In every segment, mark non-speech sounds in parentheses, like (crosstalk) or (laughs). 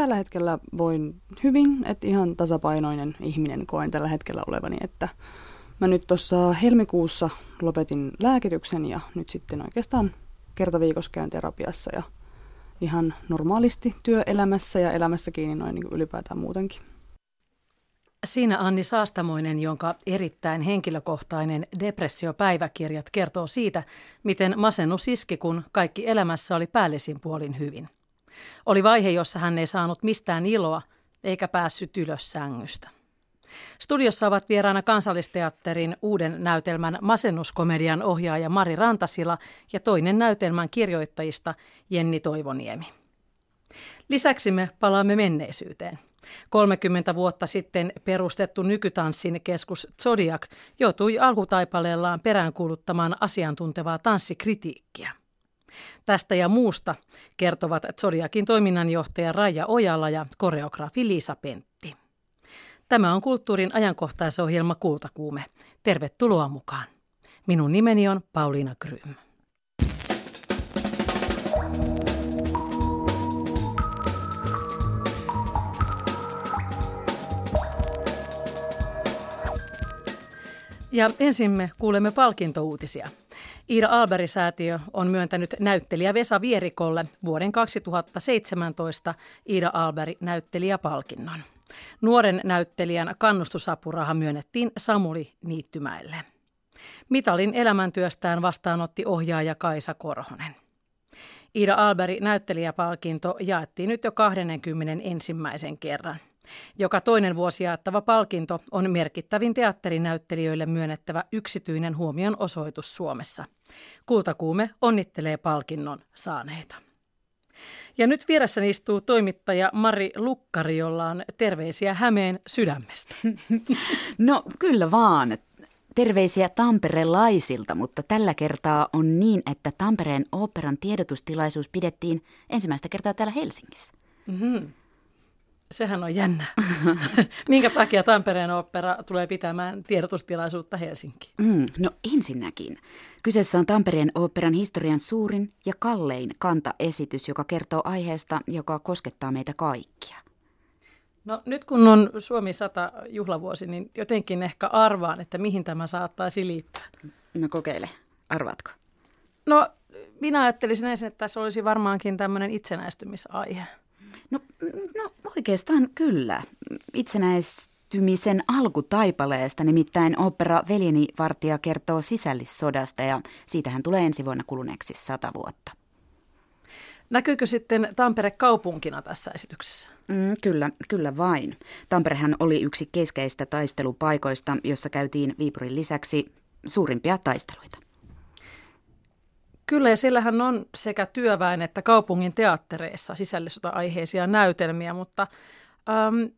tällä hetkellä voin hyvin, että ihan tasapainoinen ihminen koen tällä hetkellä olevani, että mä nyt tuossa helmikuussa lopetin lääkityksen ja nyt sitten oikeastaan kerta viikossa käyn terapiassa ja ihan normaalisti työelämässä ja elämässä kiinni noin niin ylipäätään muutenkin. Siinä Anni Saastamoinen, jonka erittäin henkilökohtainen depressiopäiväkirjat kertoo siitä, miten masennus iski, kun kaikki elämässä oli päällisin puolin hyvin. Oli vaihe, jossa hän ei saanut mistään iloa eikä päässyt ylös sängystä. Studiossa ovat vieraana kansallisteatterin uuden näytelmän masennuskomedian ohjaaja Mari Rantasila ja toinen näytelmän kirjoittajista Jenni Toivoniemi. Lisäksi me palaamme menneisyyteen. 30 vuotta sitten perustettu nykytanssin keskus Zodiac joutui alkutaipaleellaan peräänkuuluttamaan asiantuntevaa tanssikritiikkiä. Tästä ja muusta kertovat Zodiakin toiminnanjohtaja Raija Ojala ja koreografi Liisa Pentti. Tämä on kulttuurin ajankohtaisohjelma Kultakuume. Tervetuloa mukaan. Minun nimeni on Pauliina Grym. Ja ensin me kuulemme palkintouutisia. Iida Alberi-säätiö on myöntänyt näyttelijä Vesa Vierikolle vuoden 2017 Iida Alberi-näyttelijäpalkinnon. Nuoren näyttelijän kannustusapuraha myönnettiin Samuli Niittymäelle. Mitalin elämäntyöstään vastaanotti ohjaaja Kaisa Korhonen. Iida Alberi näyttelijäpalkinto jaettiin nyt jo 21. kerran. Joka toinen vuosi jaettava palkinto on merkittävin teatterinäyttelijöille myönnettävä yksityinen huomion osoitus Suomessa. Kultakuume onnittelee palkinnon saaneita. Ja nyt vieressäni istuu toimittaja Mari Lukkari, jolla on terveisiä Hämeen sydämestä. (laughs) No kyllä vaan. Terveisiä tamperelaisilta, mutta tällä kertaa on niin, että Tampereen oopperan tiedotustilaisuus pidettiin ensimmäistä kertaa täällä Helsingissä. Mm-hmm. Sehän on jännä. (laughs) Minkä takia Tampereen opera tulee pitämään tiedotustilaisuutta Helsinkiin? Mm, no ensinnäkin. Kyseessä on Tampereen oopperan historian suurin ja kallein kantaesitys, joka kertoo aiheesta, joka koskettaa meitä kaikkia. No nyt kun on Suomi 100 juhlavuosi, niin jotenkin ehkä arvaan, että mihin tämä saattaisi liittyä. No kokeile. Arvaatko? No minä ajattelisin ensin, että tässä olisi varmaankin tämmöinen itsenäistymisaihe. No, no oikeastaan kyllä. Itsenäistymisen alkutaipaleesta nimittäin opera Veljeni Vartija kertoo sisällissodasta ja siitähän tulee ensi vuonna kuluneeksi sata vuotta. Näkyykö sitten Tampere kaupunkina tässä esityksessä? Mm, kyllä, kyllä vain. Tamperehän oli yksi keskeistä taistelupaikoista, jossa käytiin Viipurin lisäksi suurimpia taisteluita. Kyllä, ja siellähän on sekä työväen että kaupungin teattereissa sisällissota-aiheisia näytelmiä, mutta ähm,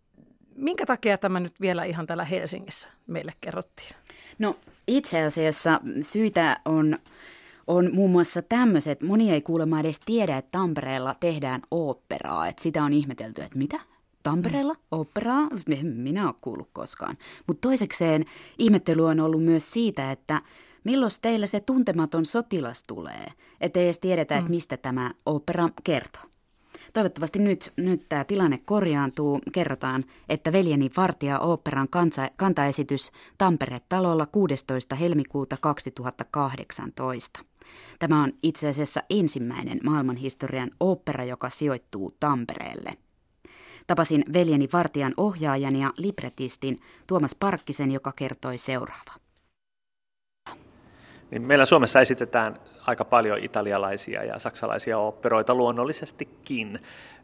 minkä takia tämä nyt vielä ihan täällä Helsingissä meille kerrottiin? No itse asiassa syitä on, on muun muassa tämmöiset, moni ei kuulemma edes tiedä, että Tampereella tehdään oopperaa, että sitä on ihmetelty, että mitä? Tampereella oopperaa? Minä ole kuullut koskaan. Mutta toisekseen ihmettely on ollut myös siitä, että milloin teillä se tuntematon sotilas tulee, ettei edes tiedetä, että mm. mistä tämä opera kertoo. Toivottavasti nyt, nyt tämä tilanne korjaantuu. Kerrotaan, että Veljeni Vartija oopperan kansa, kantaesitys Tampere-talolla 16. helmikuuta 2018. Tämä on itse asiassa ensimmäinen maailmanhistorian opera, joka sijoittuu Tampereelle. Tapasin veljeni Vartijan ohjaajan ja libretistin Tuomas Parkkisen, joka kertoi seuraava. Niin meillä Suomessa esitetään aika paljon italialaisia ja saksalaisia operoita luonnollisestikin,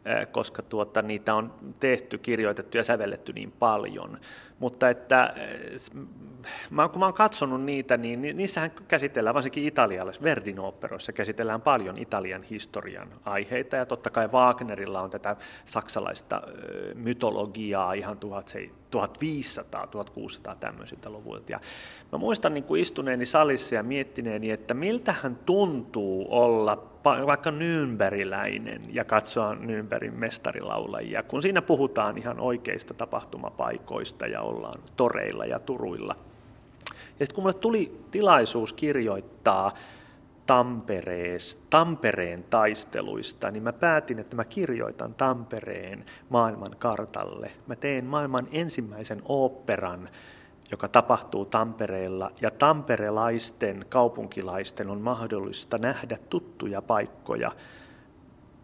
eh, koska tuota, niitä on tehty, kirjoitettu ja sävelletty niin paljon. Mutta että mä, kun mä oon katsonut niitä, niin niissähän käsitellään, varsinkin italialaisissa Verdin operoissa käsitellään paljon Italian historian aiheita, ja totta kai Wagnerilla on tätä saksalaista mytologiaa ihan 1500, 1600 tämmöisiltä luvuilta. Ja mä muistan niin kuin istuneeni salissa ja miettineeni, että miltähän tuntuu olla vaikka Nürnbergiläinen ja katsoa Nürnbergin mestarilaulajia, kun siinä puhutaan ihan oikeista tapahtumapaikoista ja ollaan toreilla ja turuilla. Ja sitten kun mulle tuli tilaisuus kirjoittaa Tampereen taisteluista, niin mä päätin, että mä kirjoitan Tampereen maailman kartalle. Mä teen maailman ensimmäisen oopperan, joka tapahtuu Tampereella, ja tamperelaisten, kaupunkilaisten on mahdollista nähdä tuttuja paikkoja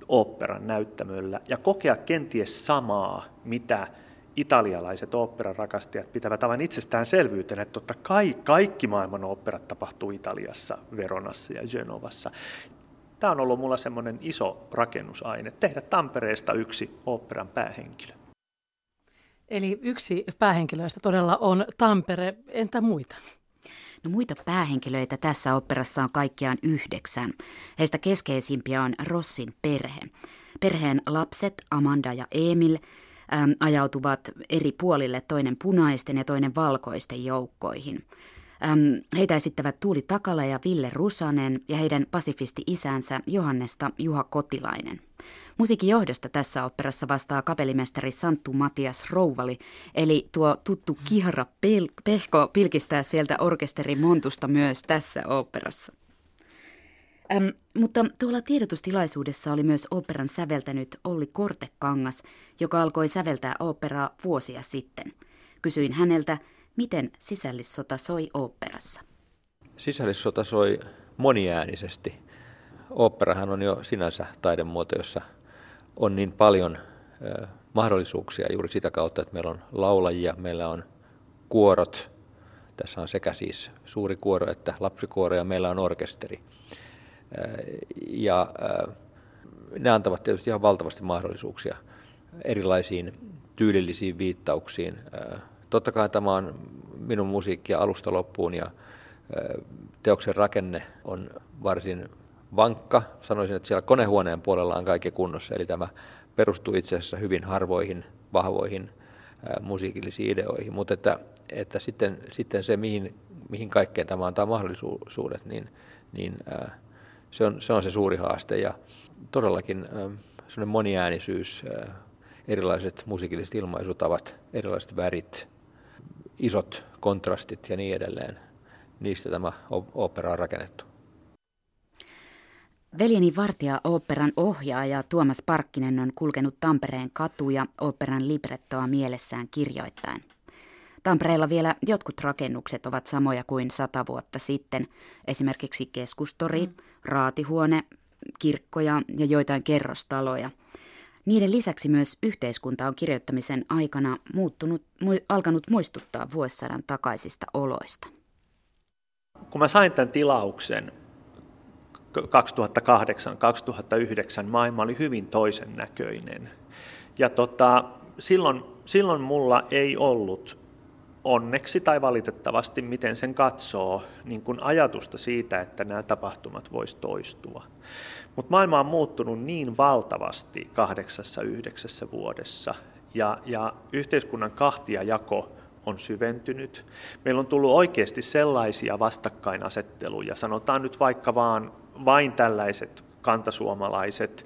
oopperan näyttämöllä ja kokea kenties samaa, mitä italialaiset oopperan rakastajat pitävät aivan itsestäänselvyytenä, että totta kai kaikki maailman oopperat tapahtuu Italiassa, Veronassa ja Genovassa. Tämä on ollut mulla semmoinen iso rakennusaine, tehdä Tampereesta yksi oopperan päähenkilö. Eli yksi päähenkilöistä todella on Tampere, entä muita? No muita päähenkilöitä tässä operassa on kaikkiaan yhdeksän. Heistä keskeisimpiä on Rossin perhe. Perheen lapset Amanda ja Emil ajautuvat eri puolille toinen punaisten ja toinen valkoisten joukkoihin. Äm, heitä esittävät Tuuli Takala ja Ville Rusanen ja heidän pasifisti-isänsä Johannesta Juha Kotilainen. Musiikin johdosta tässä operassa vastaa kapellimestari Santtu Matias Rouvali, eli tuo tuttu kihara pel- pehko pilkistää sieltä orkesterin montusta myös tässä operassa. Ähm, mutta tuolla tiedotustilaisuudessa oli myös operan säveltänyt Olli Kortekangas, joka alkoi säveltää operaa vuosia sitten. Kysyin häneltä, miten sisällissota soi operassa. Sisällissota soi moniäänisesti. Operahan on jo sinänsä taidemuoto, jossa on niin paljon mahdollisuuksia juuri sitä kautta, että meillä on laulajia, meillä on kuorot. Tässä on sekä siis suuri kuoro että lapsikuoro ja meillä on orkesteri. Ja ne antavat tietysti ihan valtavasti mahdollisuuksia erilaisiin tyylillisiin viittauksiin. Totta kai tämä on minun musiikkia alusta loppuun ja teoksen rakenne on varsin vankka. Sanoisin, että siellä konehuoneen puolella on kaikki kunnossa, eli tämä perustuu itse asiassa hyvin harvoihin, vahvoihin musiikillisiin ideoihin, mutta että, että sitten, sitten se, mihin, mihin kaikkeen tämä antaa mahdollisuudet, niin, niin se on, se on se suuri haaste ja todellakin sellainen moniäänisyys, erilaiset musiikilliset ilmaisutavat, erilaiset värit, isot kontrastit ja niin edelleen. Niistä tämä opera on rakennettu. Veljeni Vartija oopperan ohjaaja Tuomas Parkkinen on kulkenut Tampereen katuja oopperan librettoa mielessään kirjoittain. Tampereella vielä jotkut rakennukset ovat samoja kuin sata vuotta sitten, esimerkiksi keskustori, mm. raatihuone, kirkkoja ja joitain kerrostaloja. Niiden lisäksi myös yhteiskunta on kirjoittamisen aikana muuttunut, mu, alkanut muistuttaa vuosisadan takaisista oloista. Kun mä sain tämän tilauksen 2008-2009, maailma oli hyvin toisen näköinen. Ja tota, silloin, silloin mulla ei ollut onneksi tai valitettavasti, miten sen katsoo, niin kuin ajatusta siitä, että nämä tapahtumat voisi toistua. Mutta maailma on muuttunut niin valtavasti kahdeksassa, yhdeksässä vuodessa, ja, ja yhteiskunnan kahtia jako on syventynyt. Meillä on tullut oikeasti sellaisia vastakkainasetteluja, sanotaan nyt vaikka vaan vain tällaiset kantasuomalaiset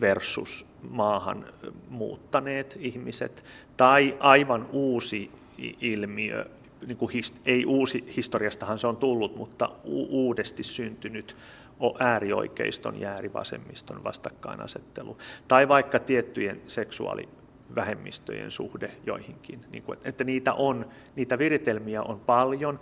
versus maahan muuttaneet ihmiset, tai aivan uusi ilmiö, niin kuin hist, ei uusi historiastahan se on tullut, mutta u- uudesti syntynyt äärioikeiston ja äärivasemmiston vastakkainasettelu. Tai vaikka tiettyjen seksuaalivähemmistöjen suhde joihinkin. Niin kuin, että niitä, on, niitä viritelmiä on paljon,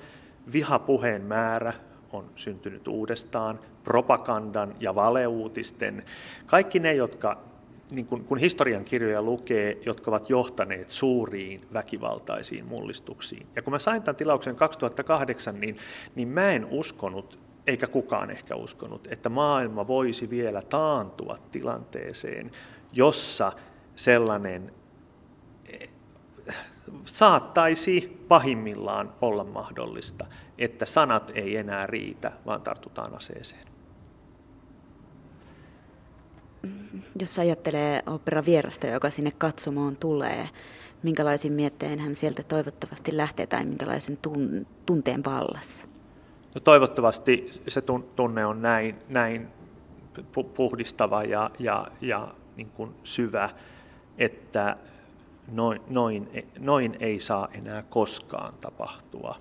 vihapuheen määrä on syntynyt uudestaan, propagandan ja valeuutisten, kaikki ne, jotka niin kun, kun historian kirjoja lukee, jotka ovat johtaneet suuriin väkivaltaisiin mullistuksiin. Ja kun mä sain tämän tilauksen 2008, niin, niin mä en uskonut, eikä kukaan ehkä uskonut, että maailma voisi vielä taantua tilanteeseen, jossa sellainen eh, saattaisi pahimmillaan olla mahdollista, että sanat ei enää riitä, vaan tartutaan aseeseen. Jos ajattelee opera vierasta, joka sinne katsomoon tulee, minkälaisin mietteen hän sieltä toivottavasti lähtee tai minkälaisen tun, tunteen vallassa? No toivottavasti se tunne on näin, näin puhdistava ja, ja, ja niin kuin syvä, että noin, noin, noin ei saa enää koskaan tapahtua.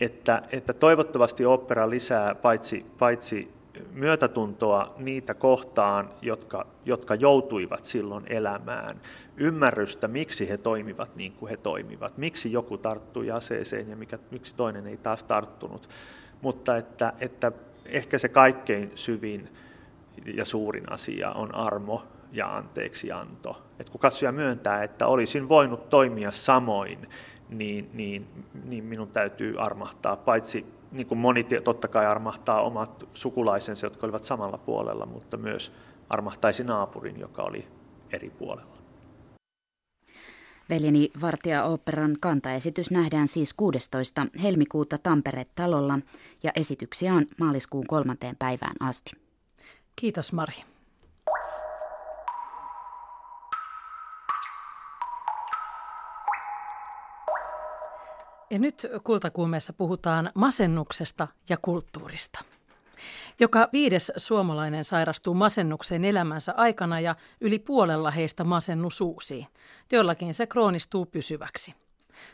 että, että toivottavasti opera lisää paitsi, paitsi myötätuntoa niitä kohtaan, jotka, jotka joutuivat silloin elämään, ymmärrystä, miksi he toimivat niin kuin he toimivat, miksi joku tarttui aseeseen ja mikä, miksi toinen ei taas tarttunut. Mutta että, että ehkä se kaikkein syvin ja suurin asia on armo ja anteeksianto. Et kun katsoja myöntää, että olisin voinut toimia samoin, niin, niin, niin minun täytyy armahtaa, paitsi niin kuin moni totta kai armahtaa omat sukulaisensa, jotka olivat samalla puolella, mutta myös armahtaisi naapurin, joka oli eri puolella. Veljeni Vartija Operan kantaesitys nähdään siis 16. helmikuuta Tampere-talolla ja esityksiä on maaliskuun kolmanteen päivään asti. Kiitos Mari. Ja nyt kultakuumeessa puhutaan masennuksesta ja kulttuurista. Joka viides suomalainen sairastuu masennukseen elämänsä aikana ja yli puolella heistä masennus uusii. Joillakin se kroonistuu pysyväksi.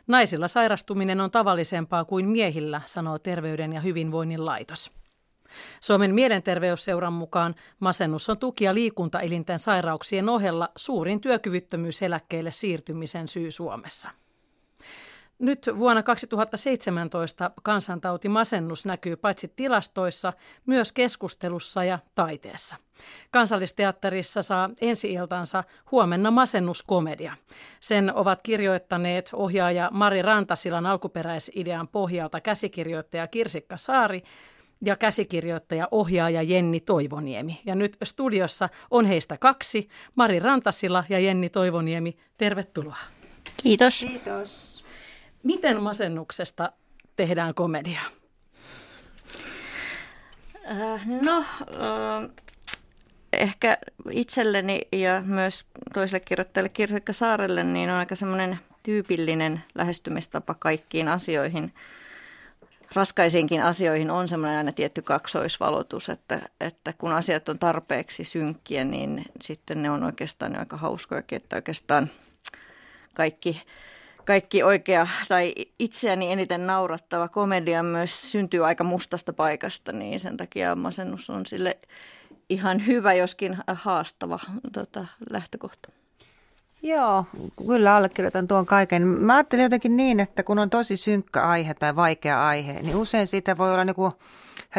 Naisilla sairastuminen on tavallisempaa kuin miehillä, sanoo Terveyden ja hyvinvoinnin laitos. Suomen mielenterveysseuran mukaan masennus on tuki- ja liikuntaelinten sairauksien ohella suurin työkyvyttömyyseläkkeelle siirtymisen syy Suomessa. Nyt vuonna 2017 kansantauti masennus näkyy paitsi tilastoissa, myös keskustelussa ja taiteessa. Kansallisteatterissa saa ensi-iltansa huomenna masennuskomedia. Sen ovat kirjoittaneet ohjaaja Mari Rantasilan alkuperäisidean pohjalta käsikirjoittaja Kirsikka Saari ja käsikirjoittaja ohjaaja Jenni Toivoniemi. Ja nyt studiossa on heistä kaksi, Mari Rantasila ja Jenni Toivoniemi. Tervetuloa. Kiitos. Kiitos. Miten masennuksesta tehdään komedia? Äh, no, äh, ehkä itselleni ja myös toiselle kirjoittajalle Kirsikka Saarelle niin on aika semmoinen tyypillinen lähestymistapa kaikkiin asioihin. Raskaisiinkin asioihin on semmoinen aina tietty kaksoisvalotus, että, että kun asiat on tarpeeksi synkkiä, niin sitten ne on oikeastaan aika hauskoja, että oikeastaan kaikki kaikki oikea tai itseäni eniten naurattava komedia myös syntyy aika mustasta paikasta, niin sen takia masennus on sille ihan hyvä, joskin haastava tota, lähtökohta. Joo, kyllä allekirjoitan tuon kaiken. Mä ajattelin jotenkin niin, että kun on tosi synkkä aihe tai vaikea aihe, niin usein sitä voi olla niinku,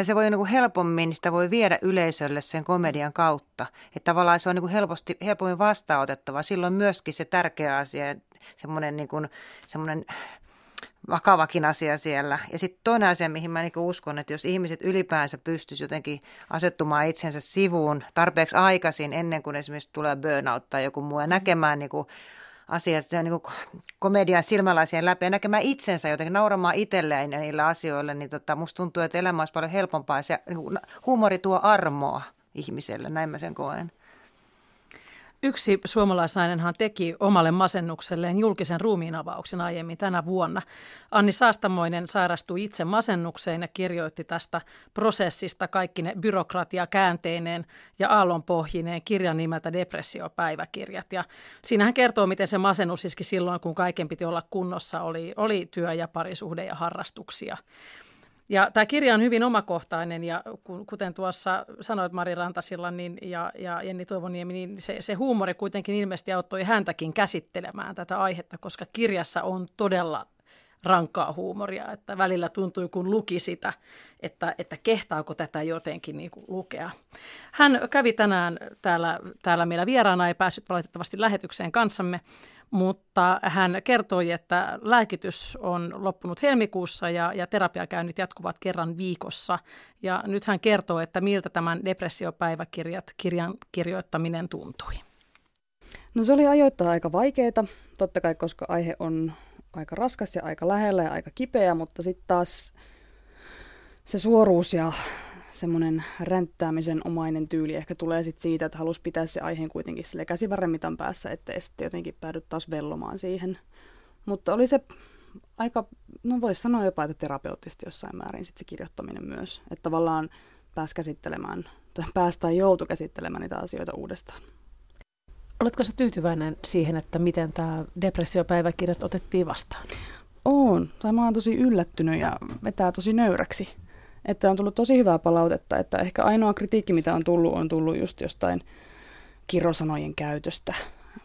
se voi niinku helpommin, sitä voi viedä yleisölle sen komedian kautta. Että tavallaan se on niinku helposti, helpommin vastaanotettava. Silloin myöskin se tärkeä asia, semmoinen niin kuin, semmoinen vakavakin asia siellä. Ja sitten toinen asia, mihin mä niin uskon, että jos ihmiset ylipäänsä pystyisivät jotenkin asettumaan itsensä sivuun tarpeeksi aikaisin ennen kuin esimerkiksi tulee burnout tai joku muu ja näkemään niin kuin asiat se on niin kuin komedian silmälaisien läpi ja näkemään itsensä jotenkin, nauramaan itselleen niillä asioilla, niin tota, musta tuntuu, että elämä olisi paljon helpompaa se niin kuin, huumori tuo armoa ihmiselle, näin mä sen koen. Yksi suomalaisnainenhan teki omalle masennukselleen julkisen ruumiinavauksen aiemmin tänä vuonna. Anni Saastamoinen sairastui itse masennukseen ja kirjoitti tästä prosessista kaikki ne byrokratia käänteineen ja aallonpohjineen kirjan nimeltä Depressiopäiväkirjat. Ja siinä hän kertoo, miten se masennus iski silloin, kun kaiken piti olla kunnossa, oli, oli työ ja parisuhde ja harrastuksia. Ja tämä kirja on hyvin omakohtainen ja kuten tuossa sanoit Mari Rantasilla niin, ja, ja Jenni Toivoniemi, niin se, se huumori kuitenkin ilmeisesti auttoi häntäkin käsittelemään tätä aihetta, koska kirjassa on todella rankkaa huumoria, että välillä tuntui kun luki sitä, että, että kehtaako tätä jotenkin niin kuin lukea. Hän kävi tänään täällä, täällä meillä vieraana, ei päässyt valitettavasti lähetykseen kanssamme, mutta hän kertoi, että lääkitys on loppunut helmikuussa ja, ja terapiakäynnit jatkuvat kerran viikossa. Ja nyt hän kertoo, että miltä tämän depressiopäiväkirjat kirjan kirjoittaminen tuntui. No se oli ajoittaa aika vaikeaa, totta kai koska aihe on aika raskas ja aika lähellä ja aika kipeä, mutta sitten taas se suoruus ja semmoinen ränttäämisen omainen tyyli ehkä tulee sit siitä, että halusi pitää se aiheen kuitenkin sille käsivarremitan päässä, ettei sitten jotenkin päädy taas vellomaan siihen. Mutta oli se aika, no voisi sanoa jopa, että terapeuttisesti jossain määrin sit se kirjoittaminen myös. Että tavallaan pääsi käsittelemään, tai päästä joutu käsittelemään niitä asioita uudestaan. Oletko sä tyytyväinen siihen, että miten tämä depressiopäiväkirjat otettiin vastaan? On, On, tai mä oon tosi yllättynyt ja vetää tosi nöyräksi. Että on tullut tosi hyvää palautetta, että ehkä ainoa kritiikki, mitä on tullut, on tullut just jostain kirosanojen käytöstä.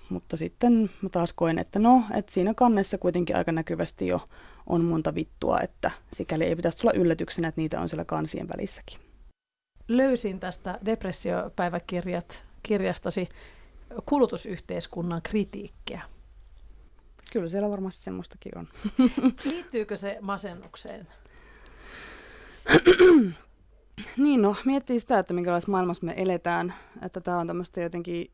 Mutta sitten mä taas koen, että no, että siinä kannessa kuitenkin aika näkyvästi jo on monta vittua, että sikäli ei pitäisi tulla yllätyksenä, että niitä on siellä kansien välissäkin. Löysin tästä depressiopäiväkirjat kirjastasi kulutusyhteiskunnan kritiikkiä. Kyllä siellä varmasti semmoistakin on. (laughs) Liittyykö se masennukseen? (clears throat) niin no, miettii sitä, että minkälaisessa maailmassa me eletään, että tämä on tämmöistä jotenkin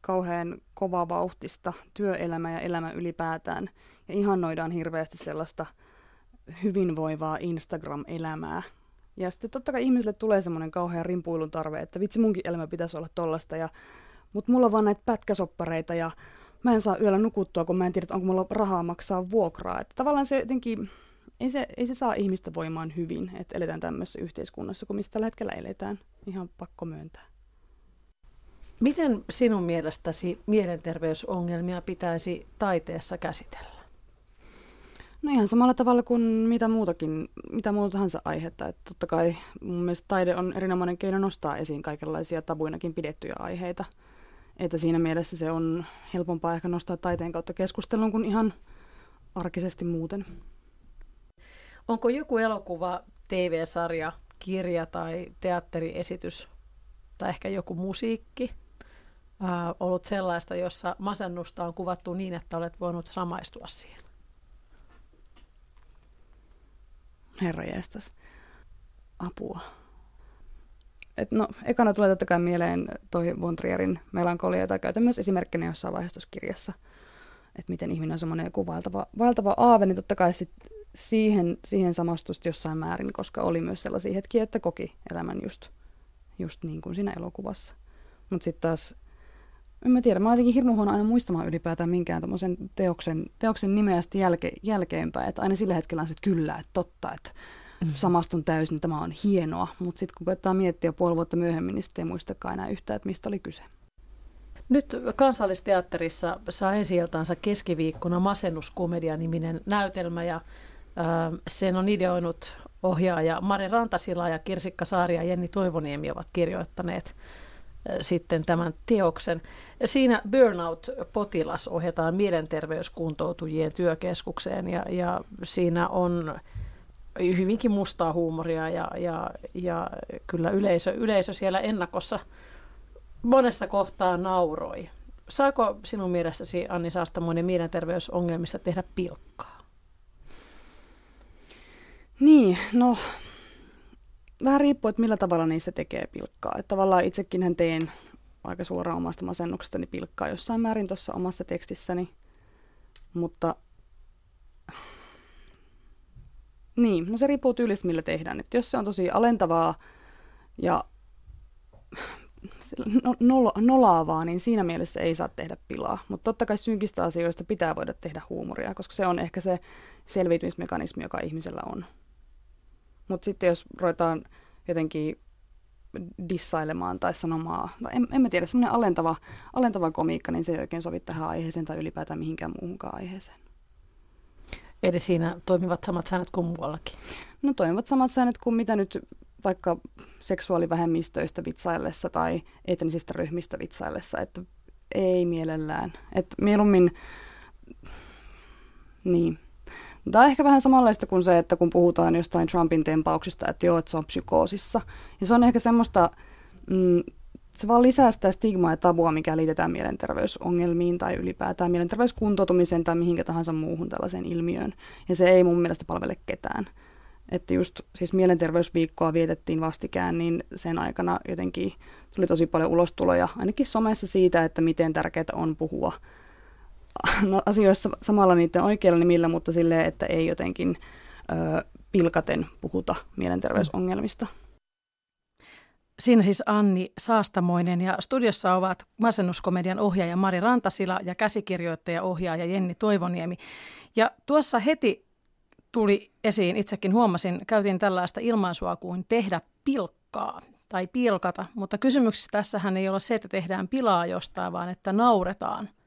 kauhean vauhtista työelämä ja elämä ylipäätään. Ja ihannoidaan hirveästi sellaista hyvinvoivaa Instagram-elämää. Ja sitten totta kai ihmisille tulee semmoinen kauhean rimpuilun tarve, että vitsi munkin elämä pitäisi olla tollasta. Ja, mutta mulla on vaan näitä pätkäsoppareita ja mä en saa yöllä nukuttua, kun mä en tiedä, onko mulla rahaa maksaa vuokraa. Että tavallaan se jotenkin, ei se, ei se saa ihmistä voimaan hyvin, että eletään tämmöisessä yhteiskunnassa, kun mistä tällä hetkellä eletään. Ihan pakko myöntää. Miten sinun mielestäsi mielenterveysongelmia pitäisi taiteessa käsitellä? No ihan samalla tavalla kuin mitä muutakin, mitä muuta tahansa aihetta. Että totta kai mun mielestä taide on erinomainen keino nostaa esiin kaikenlaisia tabuinakin pidettyjä aiheita. Että siinä mielessä se on helpompaa ehkä nostaa taiteen kautta keskustelun kuin ihan arkisesti muuten. Onko joku elokuva, TV-sarja, kirja tai teatteriesitys tai ehkä joku musiikki ollut sellaista, jossa masennusta on kuvattu niin, että olet voinut samaistua siihen? Herra jästäs. Apua. Et no, ekana tulee totta kai mieleen toi Von Trierin melankolia, jota käytän myös esimerkkinä jossain vaiheessa tuossa kirjassa. Että miten ihminen on semmoinen joku vaeltava, vaeltava aave, niin totta kai sit siihen, siihen samastusti jossain määrin, koska oli myös sellaisia hetkiä, että koki elämän just, just niin kuin siinä elokuvassa. Mutta sitten taas, en mä tiedä, mä oon jotenkin hirmu huono aina muistamaan ylipäätään minkään teoksen, teoksen nimeä jälke, jälkeenpäin. Että aina sillä hetkellä on se, että kyllä, että totta, että. Samastun täysin, tämä on hienoa. Mutta sitten kun koettaa miettiä puoli vuotta myöhemmin, niin sitten ei muistakaan enää yhtään, että mistä oli kyse. Nyt kansallisteatterissa saa ensi keskiviikkona Masennuskomedia-niminen näytelmä ja äh, sen on ideoinut ohjaaja Mari Rantasila ja Kirsikka Saari ja Jenni Toivoniemi ovat kirjoittaneet sitten tämän teoksen. Siinä Burnout-potilas ohjataan mielenterveyskuntoutujien työkeskukseen ja, ja siinä on hyvinkin mustaa huumoria ja, ja, ja kyllä yleisö, yleisö siellä ennakossa monessa kohtaa nauroi. Saako sinun mielestäsi Anni Saastamoinen mielenterveysongelmissa tehdä pilkkaa? Niin, no vähän riippuu, että millä tavalla niistä tekee pilkkaa. Että tavallaan itsekin hän teen aika suoraan omasta masennuksestani pilkkaa jossain määrin tuossa omassa tekstissäni. Mutta niin, no se riippuu tyylistä, millä tehdään. Että jos se on tosi alentavaa ja no, nolaavaa, niin siinä mielessä ei saa tehdä pilaa. Mutta totta kai synkistä asioista pitää voida tehdä huumoria, koska se on ehkä se selviytymismekanismi, joka ihmisellä on. Mutta sitten jos ruvetaan jotenkin dissailemaan tai sanomaan, no en, en mä tiedä, semmoinen alentava, alentava komiikka, niin se ei oikein sovi tähän aiheeseen tai ylipäätään mihinkään muuhunkaan aiheeseen. Eli siinä toimivat samat säännöt kuin muuallakin? No toimivat samat säännöt kuin mitä nyt vaikka seksuaalivähemmistöistä vitsaillessa tai etnisistä ryhmistä vitsaillessa, että ei mielellään. Että mieluummin, niin. Tämä on ehkä vähän samanlaista kuin se, että kun puhutaan jostain Trumpin tempauksista, että joo, että se on psykoosissa. Ja se on ehkä semmoista, mm, se vaan lisää sitä stigmaa ja tabua, mikä liitetään mielenterveysongelmiin tai ylipäätään mielenterveyskuntoutumiseen tai mihinkä tahansa muuhun tällaiseen ilmiöön. Ja se ei mun mielestä palvele ketään. Että just siis mielenterveysviikkoa vietettiin vastikään, niin sen aikana jotenkin tuli tosi paljon ulostuloja, ainakin somessa siitä, että miten tärkeää on puhua no, asioissa samalla niiden oikeilla nimillä, mutta silleen, että ei jotenkin ö, pilkaten puhuta mielenterveysongelmista. Siinä siis Anni Saastamoinen ja studiossa ovat masennuskomedian ohjaaja Mari Rantasila ja käsikirjoittaja ohjaaja Jenni Toivoniemi. Ja tuossa heti tuli esiin, itsekin huomasin, käytiin tällaista ilmaisua kuin tehdä pilkkaa tai pilkata, mutta kysymyksessä tässähän ei ole se, että tehdään pilaa jostain, vaan että nauretaan –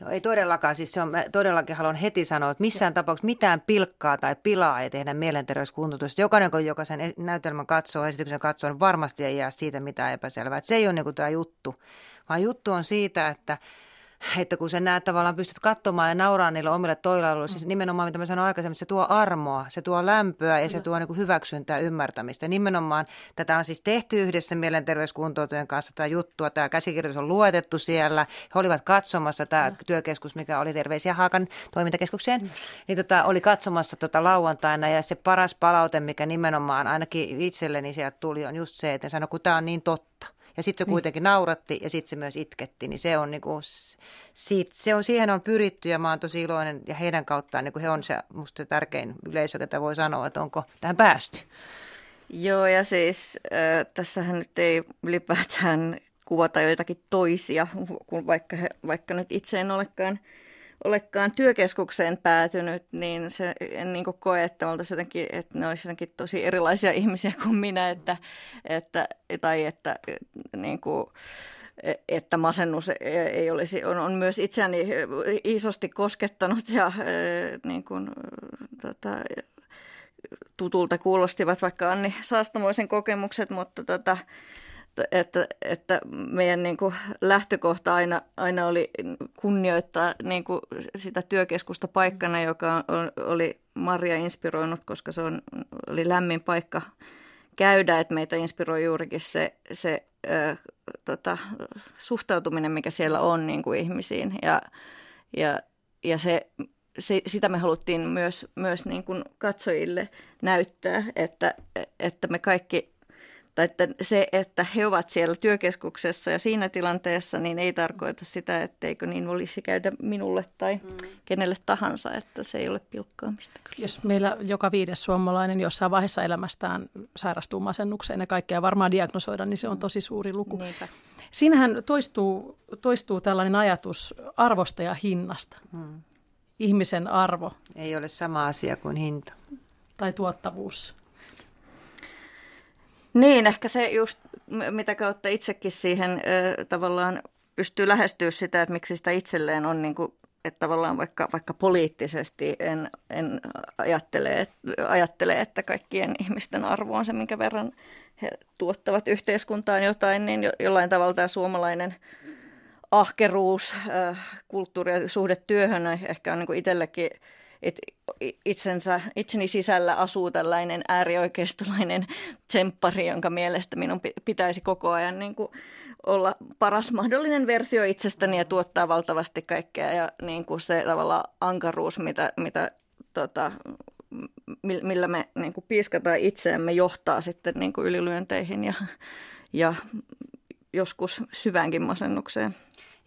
Joo, ei todellakaan. Siis se on, mä todellakin haluan heti sanoa, että missään tapauksessa mitään pilkkaa tai pilaa ei tehdä mielenterveyskuntoutusta. Jokainen, kun jokaisen näytelmän katsoo, esityksen katsoo, niin varmasti ei jää siitä mitään epäselvää. Että se ei ole niin tämä juttu, vaan juttu on siitä, että että kun sä näet tavallaan pystyt katsomaan ja nauraa niille omille toilailuille, siis nimenomaan mitä mä sanoin aikaisemmin, se tuo armoa, se tuo lämpöä ja se tuo niin kuin hyväksyntää ymmärtämistä. Nimenomaan tätä on siis tehty yhdessä mielenterveyskuntoutujen kanssa tämä juttua, tämä käsikirjoitus on luetettu siellä, he olivat katsomassa tämä työkeskus, mikä oli Terveisiä Haakan toimintakeskukseen, mm. niin tota, oli katsomassa tota lauantaina ja se paras palaute, mikä nimenomaan ainakin itselleni sieltä tuli, on just se, että sanoi, kun tämä on niin totta. Ja sitten se niin. kuitenkin nauratti ja sitten se myös itketti, niin se on niinku, siitä, se on, siihen on pyritty ja mä oon tosi iloinen ja heidän kauttaan niinku he on se musta tärkein yleisö, ketä voi sanoa, että onko tähän päästy. Joo ja siis äh, tässähän nyt ei ylipäätään kuvata joitakin toisia, kun vaikka, he, vaikka nyt itse en olekaan olekaan työkeskukseen päätynyt, niin se en niin koe, että, jotenkin, että ne olisivat jotenkin tosi erilaisia (laughs) ihmisiä kuin minä, että, että, tai että niin kuin, että masennus ei olisi, on, on myös itseäni isosti koskettanut ja niin kuin, tota, tutulta kuulostivat vaikka Anni Saastamoisen kokemukset, mutta tota, että, että meidän niin kuin lähtökohta aina, aina oli kunnioittaa niin kuin sitä työkeskusta paikkana, joka on, oli Maria inspiroinut, koska se on, oli lämmin paikka käydä, että meitä inspiroi juurikin se, se ö, tota, suhtautuminen, mikä siellä on niin kuin ihmisiin. Ja, ja, ja se, se, sitä me haluttiin myös, myös niin kuin katsojille näyttää, että, että me kaikki tai että se, että he ovat siellä työkeskuksessa ja siinä tilanteessa, niin ei tarkoita sitä, etteikö niin olisi käydä minulle tai mm. kenelle tahansa, että se ei ole pilkkaamista. Kyllä. Jos meillä joka viides suomalainen jossain vaiheessa elämästään sairastuu masennukseen ja kaikkea varmaan diagnosoida, niin se on mm. tosi suuri luku. Niinpä. Siinähän toistuu, toistuu tällainen ajatus arvosta ja hinnasta. Mm. Ihmisen arvo. Ei ole sama asia kuin hinta. Tai tuottavuus. Niin, ehkä se just, mitä kautta itsekin siihen ö, tavallaan pystyy lähestyä sitä, että miksi sitä itselleen on niin kuin, että tavallaan vaikka, vaikka poliittisesti en, en ajattele, ajattele, että kaikkien ihmisten arvo on se, minkä verran he tuottavat yhteiskuntaan jotain, niin jo, jollain tavalla tämä suomalainen ahkeruus, äh, kulttuuri ja suhde työhön ehkä on niin itsellekin että itsensä, itseni sisällä asuu tällainen äärioikeistolainen tsemppari, jonka mielestä minun pitäisi koko ajan niin kuin olla paras mahdollinen versio itsestäni ja tuottaa valtavasti kaikkea. Ja niin kuin se tavalla ankaruus, mitä, mitä tota, millä me niin kuin piiskataan itseämme, johtaa sitten niin kuin ylilyönteihin ja, ja joskus syväänkin masennukseen.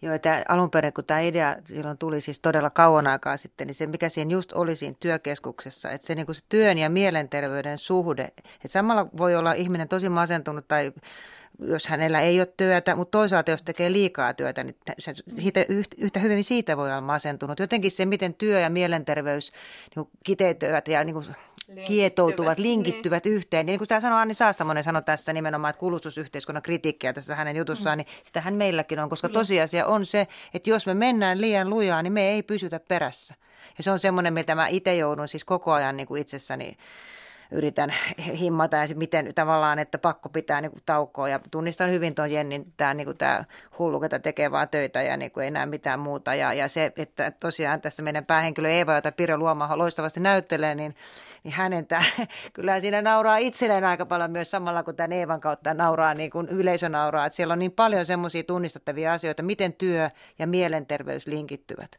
Joo, että alun perin, kun tämä idea silloin tuli siis todella kauan aikaa sitten, niin se mikä siinä just oli siinä työkeskuksessa, että se, niin kuin se työn ja mielenterveyden suhde, että samalla voi olla ihminen tosi masentunut tai jos hänellä ei ole työtä, mutta toisaalta jos tekee liikaa työtä, niin se, siitä, yhtä hyvin siitä voi olla masentunut. Jotenkin se, miten työ ja mielenterveys niin kiteytyvät ja niin kuin kietoutuvat, linkittyvät niin. yhteen. Niin kuin tämä sanoi Anni Saastamonen sanoi tässä nimenomaan, että kulutusyhteiskunnan kritiikkiä tässä hänen jutussaan, mm. niin sitähän meilläkin on, koska tosiasia on se, että jos me mennään liian lujaa, niin me ei pysytä perässä. Ja se on semmoinen, mitä mä itse joudun siis koko ajan niin kuin itsessäni yritän (laughs) himmata ja miten tavallaan, että pakko pitää niin kuin taukoa ja tunnistan hyvin tuon Jennin, tämä, niin kuin tämä hullu, ketä tekee vaan töitä ja niin kuin ei näe mitään muuta ja, ja se, että tosiaan tässä meidän päähenkilö Eeva, jota Pirjo Luoma loistavasti näyttelee, niin niin hänen tämä, (laughs) kyllä siinä nauraa itselleen aika paljon myös samalla kuin tämän Eevan kautta nauraa, niin kuin yleisö nauraa. Että siellä on niin paljon semmoisia tunnistettavia asioita, miten työ ja mielenterveys linkittyvät.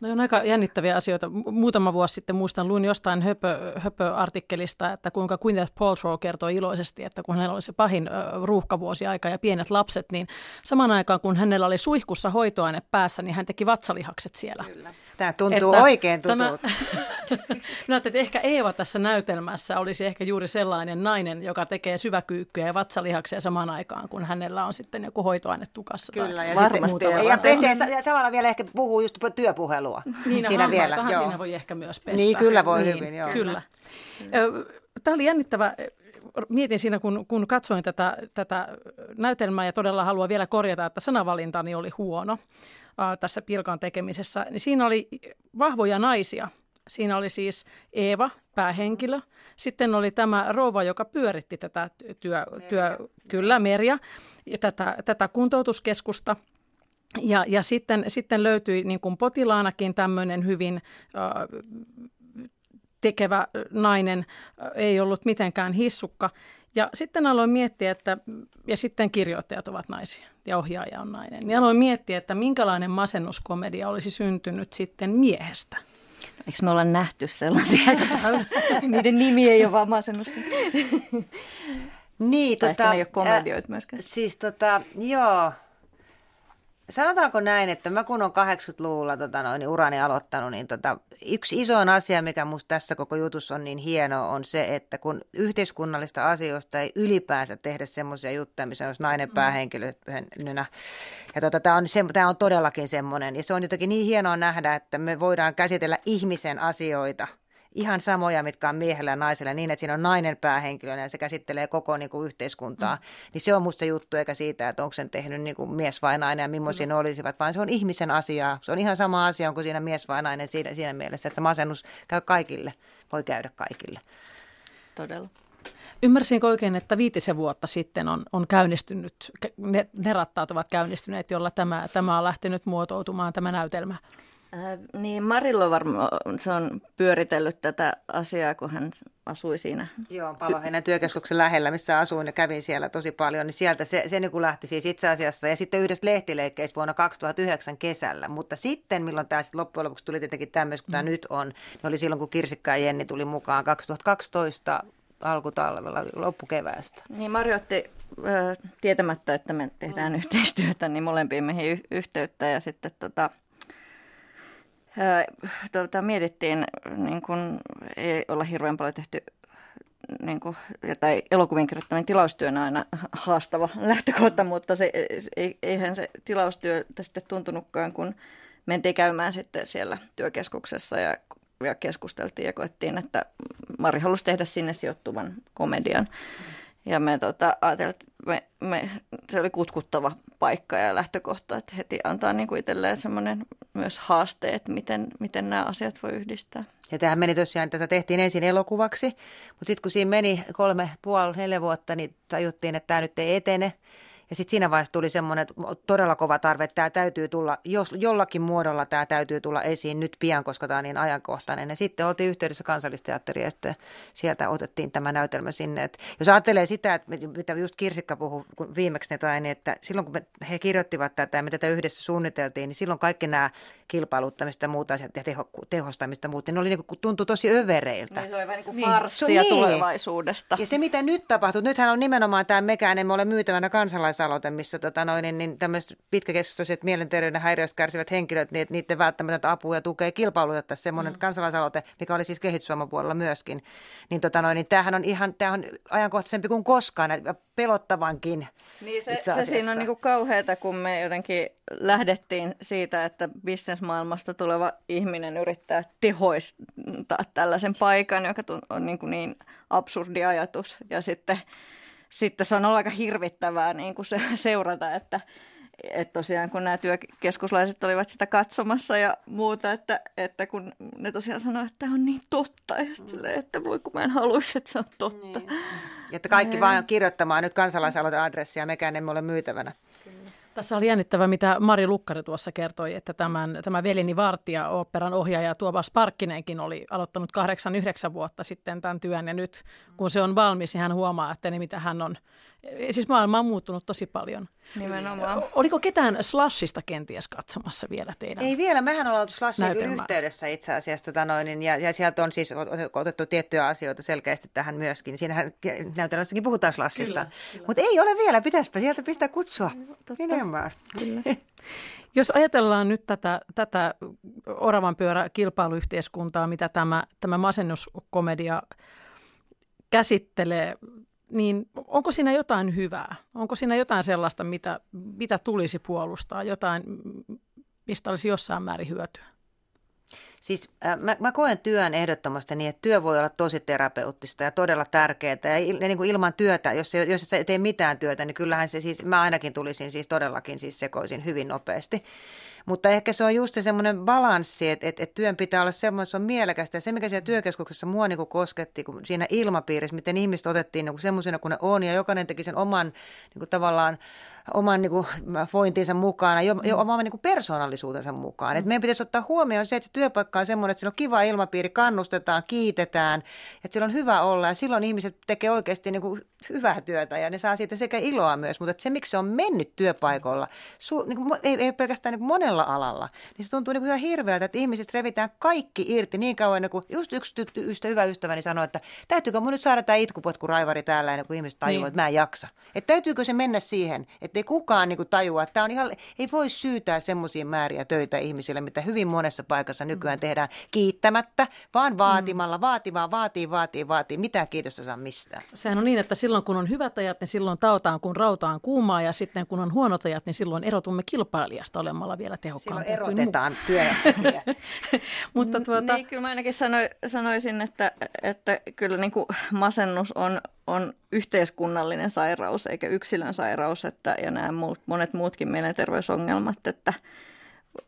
No on aika jännittäviä asioita. Muutama vuosi sitten muistan, luin jostain höpö, höpö-artikkelista, että kuinka Gwyneth Paltrow kertoi iloisesti, että kun hänellä oli se pahin ruuhkavuosi aika ja pienet lapset, niin saman aikaan kun hänellä oli suihkussa hoitoaine päässä, niin hän teki vatsalihakset siellä. Kyllä. Tämä tuntuu että oikein tutulta. (laughs) Tämä, Minä että ehkä Eeva tässä näytelmässä olisi ehkä juuri sellainen nainen, joka tekee syväkyykkyjä ja vatsalihaksia samaan aikaan, kun hänellä on sitten joku hoitoaine tukassa. Kyllä, ja varmasti. Ja pesee, ja samalla vielä ehkä puhuu just työpuhelua. Niin, siinä vielä. Joo. siinä voi ehkä myös pestä. Niin, kyllä voi niin, hyvin, joo. Kyllä. Tämä oli jännittävä mietin siinä, kun, kun katsoin tätä, tätä näytelmää ja todella haluan vielä korjata, että sanavalintani oli huono. Tässä Pilkan tekemisessä, niin siinä oli vahvoja naisia. Siinä oli siis Eeva, päähenkilö. Sitten oli tämä rouva, joka pyöritti tätä työ, työ kyllä, Merja, ja tätä, tätä kuntoutuskeskusta – ja, ja sitten, sitten löytyi niin kuin potilaanakin tämmöinen hyvin äh, tekevä nainen, ei ollut mitenkään hissukka. Ja sitten aloin miettiä, että, ja sitten kirjoittajat ovat naisia ja ohjaaja on nainen. Ja aloin miettiä, että minkälainen masennuskomedia olisi syntynyt sitten miehestä. Eikö me olla nähty sellaisia? (laughs) Niiden nimi ei ole vaan masennus. niin, tota, ei ole komedioita myöskään. Siis tota, joo, sanotaanko näin, että mä kun on 80-luvulla tota noin, niin urani aloittanut, niin tota, yksi iso asia, mikä musta tässä koko jutussa on niin hienoa, on se, että kun yhteiskunnallista asioista ei ylipäänsä tehdä semmoisia juttuja, missä olisi nainen mm. päähenkilönä. Ja tota, tämä on, se, on todellakin semmoinen, ja se on jotenkin niin hienoa nähdä, että me voidaan käsitellä ihmisen asioita – ihan samoja, mitkä on miehellä ja naisella, niin että siinä on nainen päähenkilönä ja se käsittelee koko niin kuin yhteiskuntaa. Mm. Niin se on musta juttu, eikä siitä, että onko sen tehnyt niin kuin mies vai nainen ja millaisia mm. ne olisivat, vaan se on ihmisen asiaa. Se on ihan sama asia, onko siinä mies vai nainen siinä, siinä mielessä, että se masennus käy kaikille, voi käydä kaikille. Todella. Ymmärsinkö oikein, että viitisen vuotta sitten on, on käynnistynyt, ne, ne rattaat ovat käynnistyneet, jolla tämä, tämä on lähtenyt muotoutumaan, tämä näytelmä? Äh, niin Marillo varmaan se on pyöritellyt tätä asiaa, kun hän asui siinä. Joo, Paloheinän työkeskuksen lähellä, missä asuin ja kävin siellä tosi paljon, niin sieltä se, se niin kuin lähti siis itse asiassa. Ja sitten yhdessä lehtileikkeissä vuonna 2009 kesällä. Mutta sitten, milloin tämä sitten loppujen lopuksi tuli tietenkin tämmöistä, kun tämä mm. nyt on, niin oli silloin, kun Kirsikka ja Jenni tuli mukaan 2012 alkutalvella, loppukeväästä. Niin Mari otti äh, tietämättä, että me tehdään mm. yhteistyötä, niin molempiin meihin yhteyttä ja sitten tota, tuota, mietittiin, niin kun ei olla hirveän paljon tehty niin kuin, tai elokuvien kirjoittaminen tilaustyö on aina haastava (laughs) lähtökohta, mutta se, eihän se tilaustyö sitten tuntunutkaan, kun mentiin käymään sitten siellä työkeskuksessa ja, ja keskusteltiin ja koettiin, että Mari halusi tehdä sinne sijoittuvan komedian. Ja me tota, me, me, se oli kutkuttava paikka ja lähtökohta, että heti antaa niin kuin itselleen semmoinen myös haaste, että miten, miten nämä asiat voi yhdistää. Ja tähän meni tosiaan, tätä tehtiin ensin elokuvaksi, mutta sitten kun siinä meni kolme, puoli, neljä vuotta, niin tajuttiin, että tämä nyt ei etene. Ja sitten siinä vaiheessa tuli semmoinen todella kova tarve, että tämä täytyy tulla, jos jollakin muodolla tämä täytyy tulla esiin nyt pian, koska tämä on niin ajankohtainen. Ja sitten oltiin yhteydessä kansallisteatteriin ja sitten sieltä otettiin tämä näytelmä sinne. Et jos ajattelee sitä, että mitä just Kirsikka puhui kun viimeksi ne tai, niin että silloin kun me, he kirjoittivat tätä ja me tätä yhdessä suunniteltiin, niin silloin kaikki nämä kilpailuttamista ja muut asiat ja teho, tehostamista muut, niin ne oli niin kuin, tuntui tosi övereiltä. Niin, se oli vähän niin kuin farssia niin. tulevaisuudesta. Ja se mitä nyt tapahtuu, nythän on nimenomaan tämä mekään, emme ole myytävänä kansalais kansalaisaloite, missä tota noin, niin, niin tämmöiset pitkäkestoiset mielenterveyden häiriöistä kärsivät henkilöt, niin että niiden välttämätöntä apua ja tukea kilpailutettaisiin semmoinen mm. kansalaisaloite, mikä oli siis kehitysvamman myöskin. Niin, tota noin, niin tämähän on ihan tämä on ajankohtaisempi kuin koskaan ja pelottavankin. Niin se, se siinä on niinku kauheata, kun me jotenkin lähdettiin siitä, että bisnesmaailmasta tuleva ihminen yrittää tehoistaa tällaisen paikan, joka on niin, kuin niin absurdi ajatus. Ja sitten sitten se on ollut aika hirvittävää niin kuin se, (laughs) seurata, että, että tosiaan kun nämä työkeskuslaiset olivat sitä katsomassa ja muuta, että, että kun ne tosiaan sanoivat, että tämä on niin totta, ja sitten silleen, että voi kun mä en haluaisi, että se on totta. Niin. Että kaikki vaan kirjoittamaan nyt kansalaisaloiteadressia, mekään emme ole myytävänä. Tässä oli jännittävä, mitä Mari Lukkari tuossa kertoi, että tämän, tämä Velini Vartija, operan ohjaaja Tuomas Parkkinenkin oli aloittanut 8-9 vuotta sitten tämän työn ja nyt kun se on valmis, niin hän huomaa, että ne mitä hän on Siis maailma on muuttunut tosi paljon. Nimenomaan. Oliko ketään Slashista kenties katsomassa vielä teidän Ei vielä, mehän ollaan oltu Slashin yhteydessä itse asiassa. Tota noin, ja, ja sieltä on siis otettu tiettyjä asioita selkeästi tähän myöskin. Siinähän näytelmässäkin puhutaan Slashista. Mutta ei ole vielä, pitäisipä sieltä pistää kutsua. Nimenomaan. Jos ajatellaan nyt tätä, tätä oravan pyörä kilpailuyhteiskuntaa, mitä tämä, tämä masennuskomedia käsittelee niin onko siinä jotain hyvää? Onko siinä jotain sellaista, mitä, mitä tulisi puolustaa, jotain, mistä olisi jossain määrin hyötyä? Siis äh, mä, mä koen työn ehdottomasti niin, että työ voi olla tosi terapeuttista ja todella tärkeää. Ja, il, ja niin kuin ilman työtä, jos, se, jos et tee mitään työtä, niin kyllähän se siis, mä ainakin tulisin siis todellakin siis sekoisin hyvin nopeasti. Mutta ehkä se on just se semmoinen balanssi, että, että, että työn pitää olla semmoinen, että se on mielekästä. Ja se, mikä siellä työkeskuksessa mua niin kuin kosketti, kun siinä ilmapiirissä, miten ihmiset otettiin niin semmoisena kuin ne on, ja jokainen teki sen oman niin kuin tavallaan oman niin kuin, vointinsa mukana, jo, jo oman niin kuin persoonallisuutensa mukaan. Et meidän pitäisi ottaa huomioon se, että se työpaikka on semmoinen, että sillä on kiva ilmapiiri, kannustetaan, kiitetään, että sillä on hyvä olla ja silloin ihmiset tekee oikeasti niin kuin hyvää työtä ja ne saa siitä sekä iloa myös, mutta se miksi se on mennyt työpaikoilla, su, niin kuin, ei, ei pelkästään niin kuin monella alalla, niin se tuntuu niin kuin ihan hirveältä, että ihmiset revitään kaikki irti niin kauan, niin kuin just yksi ty- ystä, hyvä ystäväni sanoi, että täytyykö mun nyt saada tämä itkupotku raivari täällä, ennen kuin ihmiset tajuaa, niin. että mä en jaksa. Että täytyykö se mennä siihen, että ei kukaan niin kuin tajua, että tämä on ihan, ei voi syytää semmoisia määriä töitä ihmisille, mitä hyvin monessa paikassa nykyään tehdään kiittämättä, vaan vaatimalla, vaativaa, vaatii, vaatii, vaatii, mitä kiitosta saa mistään. Sehän on niin, että silloin kun on hyvät ajat, niin silloin tautaan kun rautaan kuumaa ja sitten kun on huonot ajat, niin silloin erotumme kilpailijasta olemalla vielä tehokkaampia. Silloin erotetaan työ. (laughs) Mutta tuota... Niin, kyllä mä ainakin sano, sanoisin, että, että kyllä niin kuin masennus on, on yhteiskunnallinen sairaus eikä yksilön sairaus, että, ja nämä muut, monet muutkin mielenterveysongelmat, että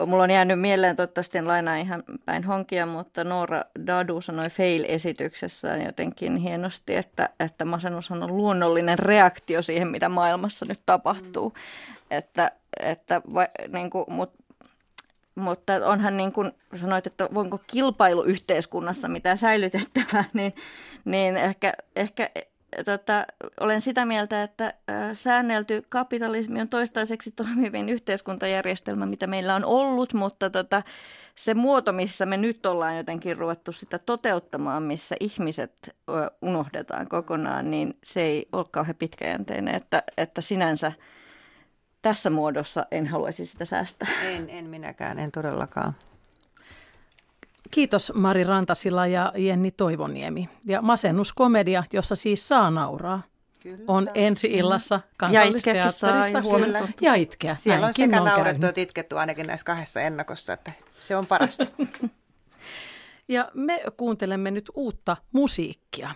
Mulla on jäänyt mieleen, toivottavasti en lainaa ihan päin honkia, mutta Noora Dadu sanoi Fail-esityksessään jotenkin hienosti, että, että masennus on luonnollinen reaktio siihen, mitä maailmassa nyt tapahtuu. Mm. Että, että va, niin kuin, mut, mutta onhan niin kuin sanoit, että voinko kilpailuyhteiskunnassa mitä säilytettävää, (laughs) niin, niin ehkä, ehkä tota, olen sitä mieltä, että säännelty kapitalismi on toistaiseksi toimivin yhteiskuntajärjestelmä, mitä meillä on ollut, mutta tota, se muoto, missä me nyt ollaan jotenkin ruvettu sitä toteuttamaan, missä ihmiset unohdetaan kokonaan, niin se ei ole kauhean pitkäjänteinen, että, että sinänsä tässä muodossa en haluaisi sitä säästää. En, en minäkään, en todellakaan. Kiitos Mari Rantasila ja Jenni Toivoniemi. Ja masennuskomedia, jossa siis saa nauraa. Kyllä, on saa. ensi illassa kansallisteatterissa huomenna. Ja itkeä. Siellä on sekä naurettu että itketty ainakin näissä kahdessa ennakossa, että se on parasta. (laughs) Ja me kuuntelemme nyt uutta musiikkia.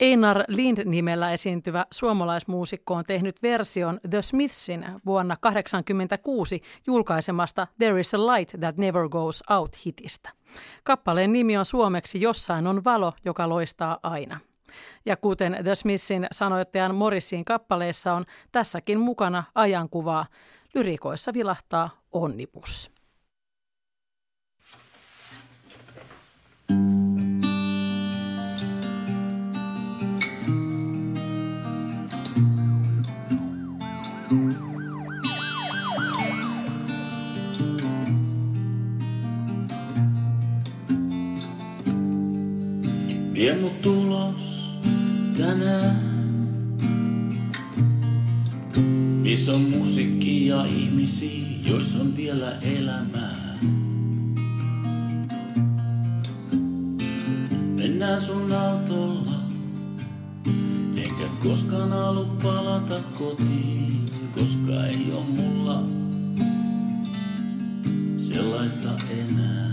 Einar Lind-nimellä esiintyvä suomalaismuusikko on tehnyt version The Smithsin vuonna 1986 julkaisemasta There is a Light That Never Goes Out hitistä. Kappaleen nimi on suomeksi Jossain on valo, joka loistaa aina. Ja kuten The Smithsin sanoittajan Morrisin kappaleessa on tässäkin mukana ajankuvaa, lyrikoissa vilahtaa onnipus. Vie mut tulos tänään. Missä on musiikki ja ihmisiä, joissa on vielä elämää. Mennään sun autolla, enkä koskaan alu palata kotiin, koska ei oo mulla sellaista enää.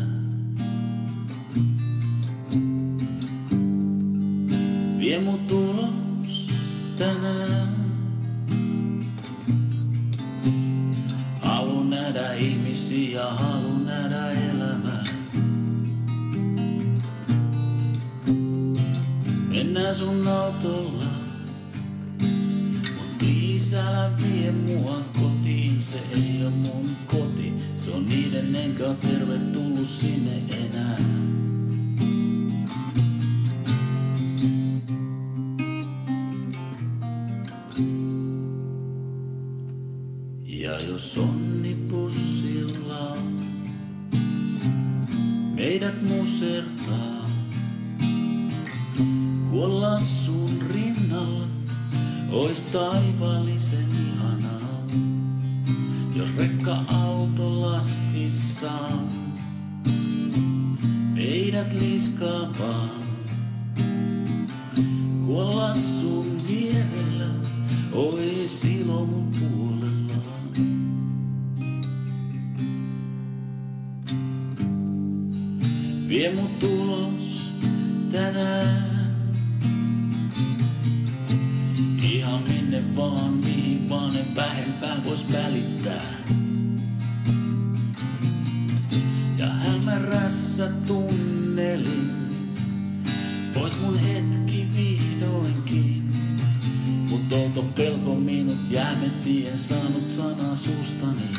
Hämärässä tunnelin. Pois mun hetki vihdoinkin. Mut outo pelko minut jäämetti, en saanut sanaa sustani.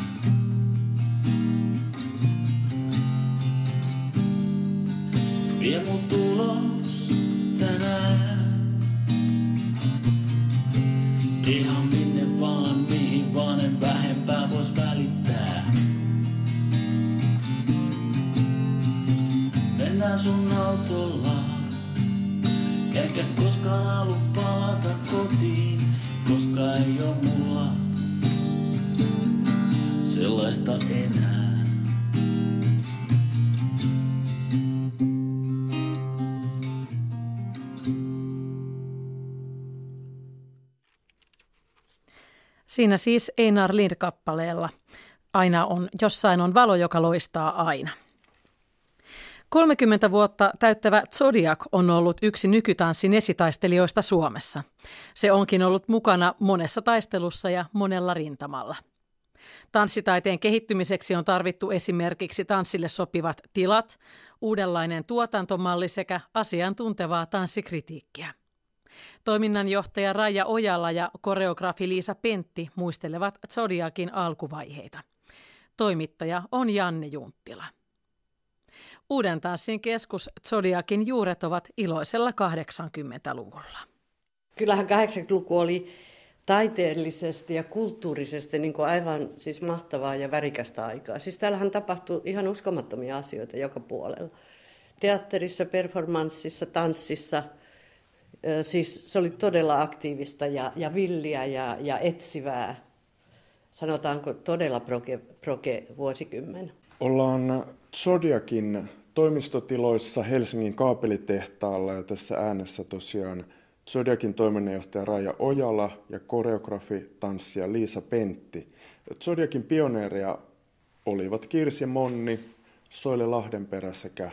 Siinä siis Einar Lind-kappaleella. Aina on, jossain on valo, joka loistaa aina. 30 vuotta täyttävä Zodiac on ollut yksi nykytanssin esitaistelijoista Suomessa. Se onkin ollut mukana monessa taistelussa ja monella rintamalla. Tanssitaiteen kehittymiseksi on tarvittu esimerkiksi tanssille sopivat tilat, uudenlainen tuotantomalli sekä asiantuntevaa tanssikritiikkiä. Toiminnanjohtaja Raija Ojala ja koreografi Liisa Pentti muistelevat Zodiakin alkuvaiheita. Toimittaja on Janne Junttila. Uuden tanssin keskus Zodiakin juuret ovat iloisella 80-luvulla. Kyllähän 80-luku oli taiteellisesti ja kulttuurisesti niin kuin aivan siis mahtavaa ja värikästä aikaa. Siis täällähän tapahtui ihan uskomattomia asioita joka puolella. Teatterissa, performanssissa, tanssissa. Siis se oli todella aktiivista ja, ja villiä ja, ja etsivää. Sanotaanko todella proge, proge vuosikymmen. Ollaan Zodiakin toimistotiloissa Helsingin kaapelitehtaalla ja tässä äänessä tosiaan Zodiakin toiminnanjohtaja Raija Ojala ja koreografi, tanssija Liisa Pentti. Zodiakin pioneereja olivat Kirsi Monni, Soile Lahdenperä sekä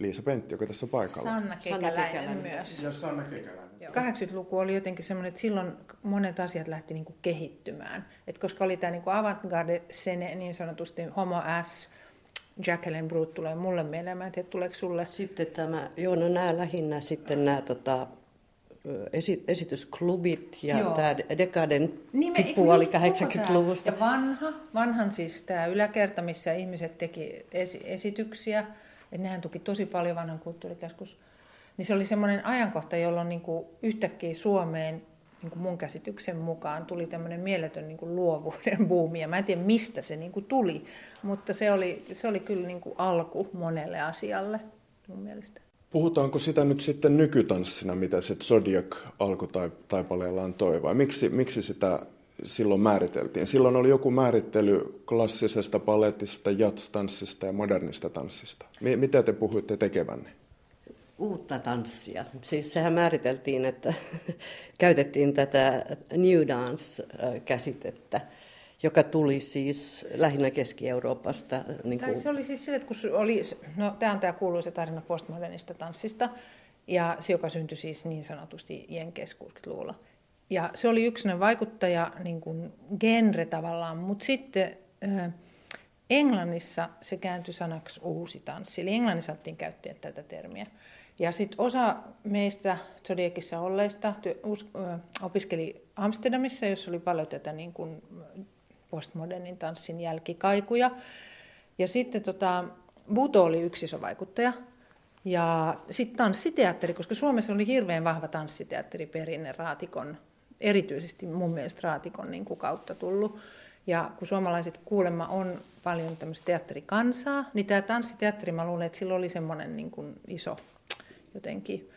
Liisa Pentti, joka tässä paikalla. Sanna Kekäläinen, Sanna Kekäläinen myös. Ja Sanna Kekäläinen. 80-luku oli jotenkin semmoinen, että silloin monet asiat lähti niin kuin kehittymään. Et koska oli tämä niin avantgarde-sene, niin sanotusti Homo S, Jacqueline Brut tulee mulle mieleen. Mä en tiedä, tuleeko sulle? Sitten tämä, joo, no nämä lähinnä sitten nämä tota, esi- esitysklubit ja joo. tämä Dekaden puoli 80-luvusta. Ja vanha, vanhan siis tämä yläkerta, missä ihmiset teki esi- esityksiä, että nehän tuki tosi paljon vanhan kulttuurikeskus. Niin se oli semmoinen ajankohta, jolloin niin kuin yhtäkkiä Suomeen niin kuin mun käsityksen mukaan tuli tämmöinen mieletön niin kuin luovuuden buumi. Ja mä en tiedä, mistä se niin kuin tuli, mutta se oli, se oli kyllä niin kuin alku monelle asialle mun mielestä. Puhutaanko sitä nyt sitten nykytanssina, mitä se Zodiac alkutaipaleellaan toi, vai miksi, miksi sitä silloin määriteltiin? Silloin oli joku määrittely klassisesta paletista, jatstanssista ja modernista tanssista. Mitä te puhuitte tekevänne? uutta tanssia. Siis sehän määriteltiin, että (laughs) käytettiin tätä New Dance-käsitettä, joka tuli siis lähinnä Keski-Euroopasta. Niin kuin... Se oli siis se, että kun oli, no tämä on tämä kuuluisa tarina postmodernista tanssista, ja se, joka syntyi siis niin sanotusti Jenkeissä 60-luvulla. Ja se oli yksinä vaikuttaja, niin kuin genre tavallaan, mutta sitten äh, Englannissa se kääntyi sanaksi uusi tanssi. Eli Englannissa otettiin käyttöön tätä termiä. Ja sitten osa meistä Zodiacissa olleista opiskeli Amsterdamissa, jossa oli paljon tätä niin kuin postmodernin tanssin jälkikaikuja. Ja sitten tota, Buto oli yksi iso vaikuttaja. Ja sitten tanssiteatteri, koska Suomessa oli hirveän vahva tanssiteatteriperinne Raatikon, erityisesti mun mielestä Raatikon niin kuin kautta tullut. Ja kun suomalaiset kuulemma on paljon tämmöistä teatterikansaa, niin tämä tanssiteatteri, mä luulen, että sillä oli semmoinen niin kuin iso jotenkin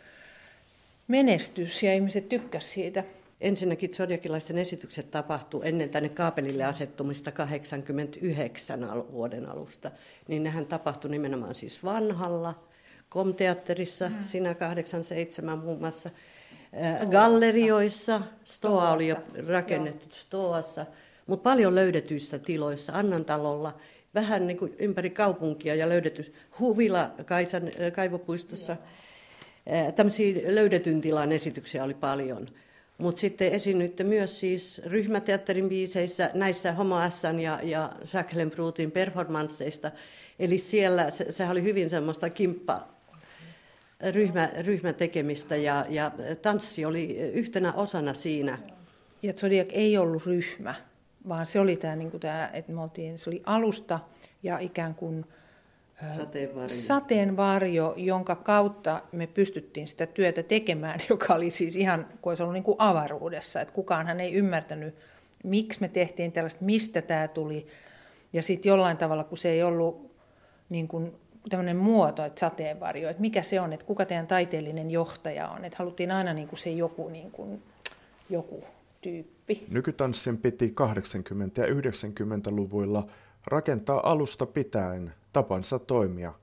menestys ja ihmiset tykkäsivät siitä. Ensinnäkin zodiakilaisten esitykset tapahtuu ennen tänne kaapelille asettumista 89 vuoden alusta. Niin nehän tapahtui nimenomaan siis vanhalla, Komteatterissa, mm. siinä 87 muun muassa. Gallerioissa, Stoa oli jo rakennettu Joo. Stoassa, mutta paljon löydetyissä tiloissa, Annantalolla, vähän niin kuin ympäri kaupunkia ja löydetty Huvila Kaisan, kaivopuistossa. Joo Tämmöisiä löydetyn tilan esityksiä oli paljon. Mutta sitten esiinnyitte myös siis ryhmäteatterin biiseissä näissä Homo S:n ja, ja Säklenbrutin performansseista. Eli siellä se, sehän oli hyvin semmoista kimppa ryhmä, ryhmätekemistä ja, ja tanssi oli yhtenä osana siinä. Ja Zodiac ei ollut ryhmä, vaan se oli tämä, niin tämä että me oltiin, se oli alusta ja ikään kuin Sateenvarjo. sateenvarjo, jonka kautta me pystyttiin sitä työtä tekemään, (laughs) joka oli siis ihan, kun olisi ollut niin kuin avaruudessa. Että kukaanhan ei ymmärtänyt, miksi me tehtiin tällaista, mistä tämä tuli. Ja sitten jollain tavalla, kun se ei ollut niin kuin tämmöinen muoto, että sateenvarjo, että mikä se on, että kuka teidän taiteellinen johtaja on. Että haluttiin aina niin kuin se joku, niin kuin, joku tyyppi. Nykytanssin piti 80- ja 90-luvuilla rakentaa alusta pitäen tapansa toimia.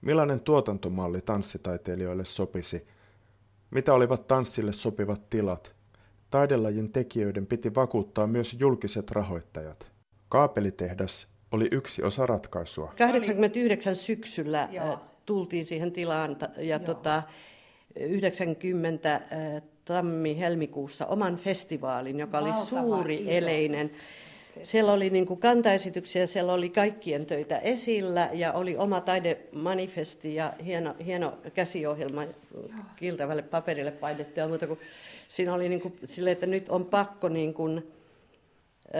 Millainen tuotantomalli tanssitaiteilijoille sopisi? Mitä olivat tanssille sopivat tilat? Taidelajin tekijöiden piti vakuuttaa myös julkiset rahoittajat. Kaapelitehdas oli yksi osa ratkaisua. 89 syksyllä Joo. tultiin siihen tilaan ja tota, 90 tammi-helmikuussa oman festivaalin, joka Valtava, oli suuri iso. eleinen. Siellä oli niin kuin kantaesityksiä, siellä oli kaikkien töitä esillä ja oli oma taidemanifesti ja hieno, hieno käsiohjelma Joo. kiltävälle paperille painettu. Ja muuta kuin, siinä oli niin kuin, sille, että nyt on pakko niin kuin,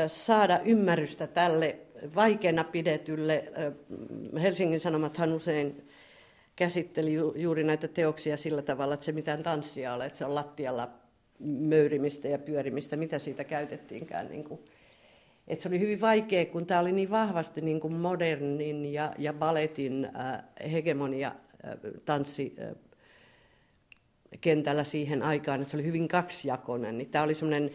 saada ymmärrystä tälle vaikeana pidetylle. Helsingin Sanomathan usein käsitteli juuri näitä teoksia sillä tavalla, että se mitään tanssia ole, että se on lattialla möyrimistä ja pyörimistä, mitä siitä käytettiinkään. Niin kuin. Et se oli hyvin vaikea, kun tämä oli niin vahvasti niin kuin modernin ja, ja balletin äh, hegemonia äh, tanssi äh, kentällä siihen aikaan, että se oli hyvin kaksijakoinen. Niin tämä oli semmoinen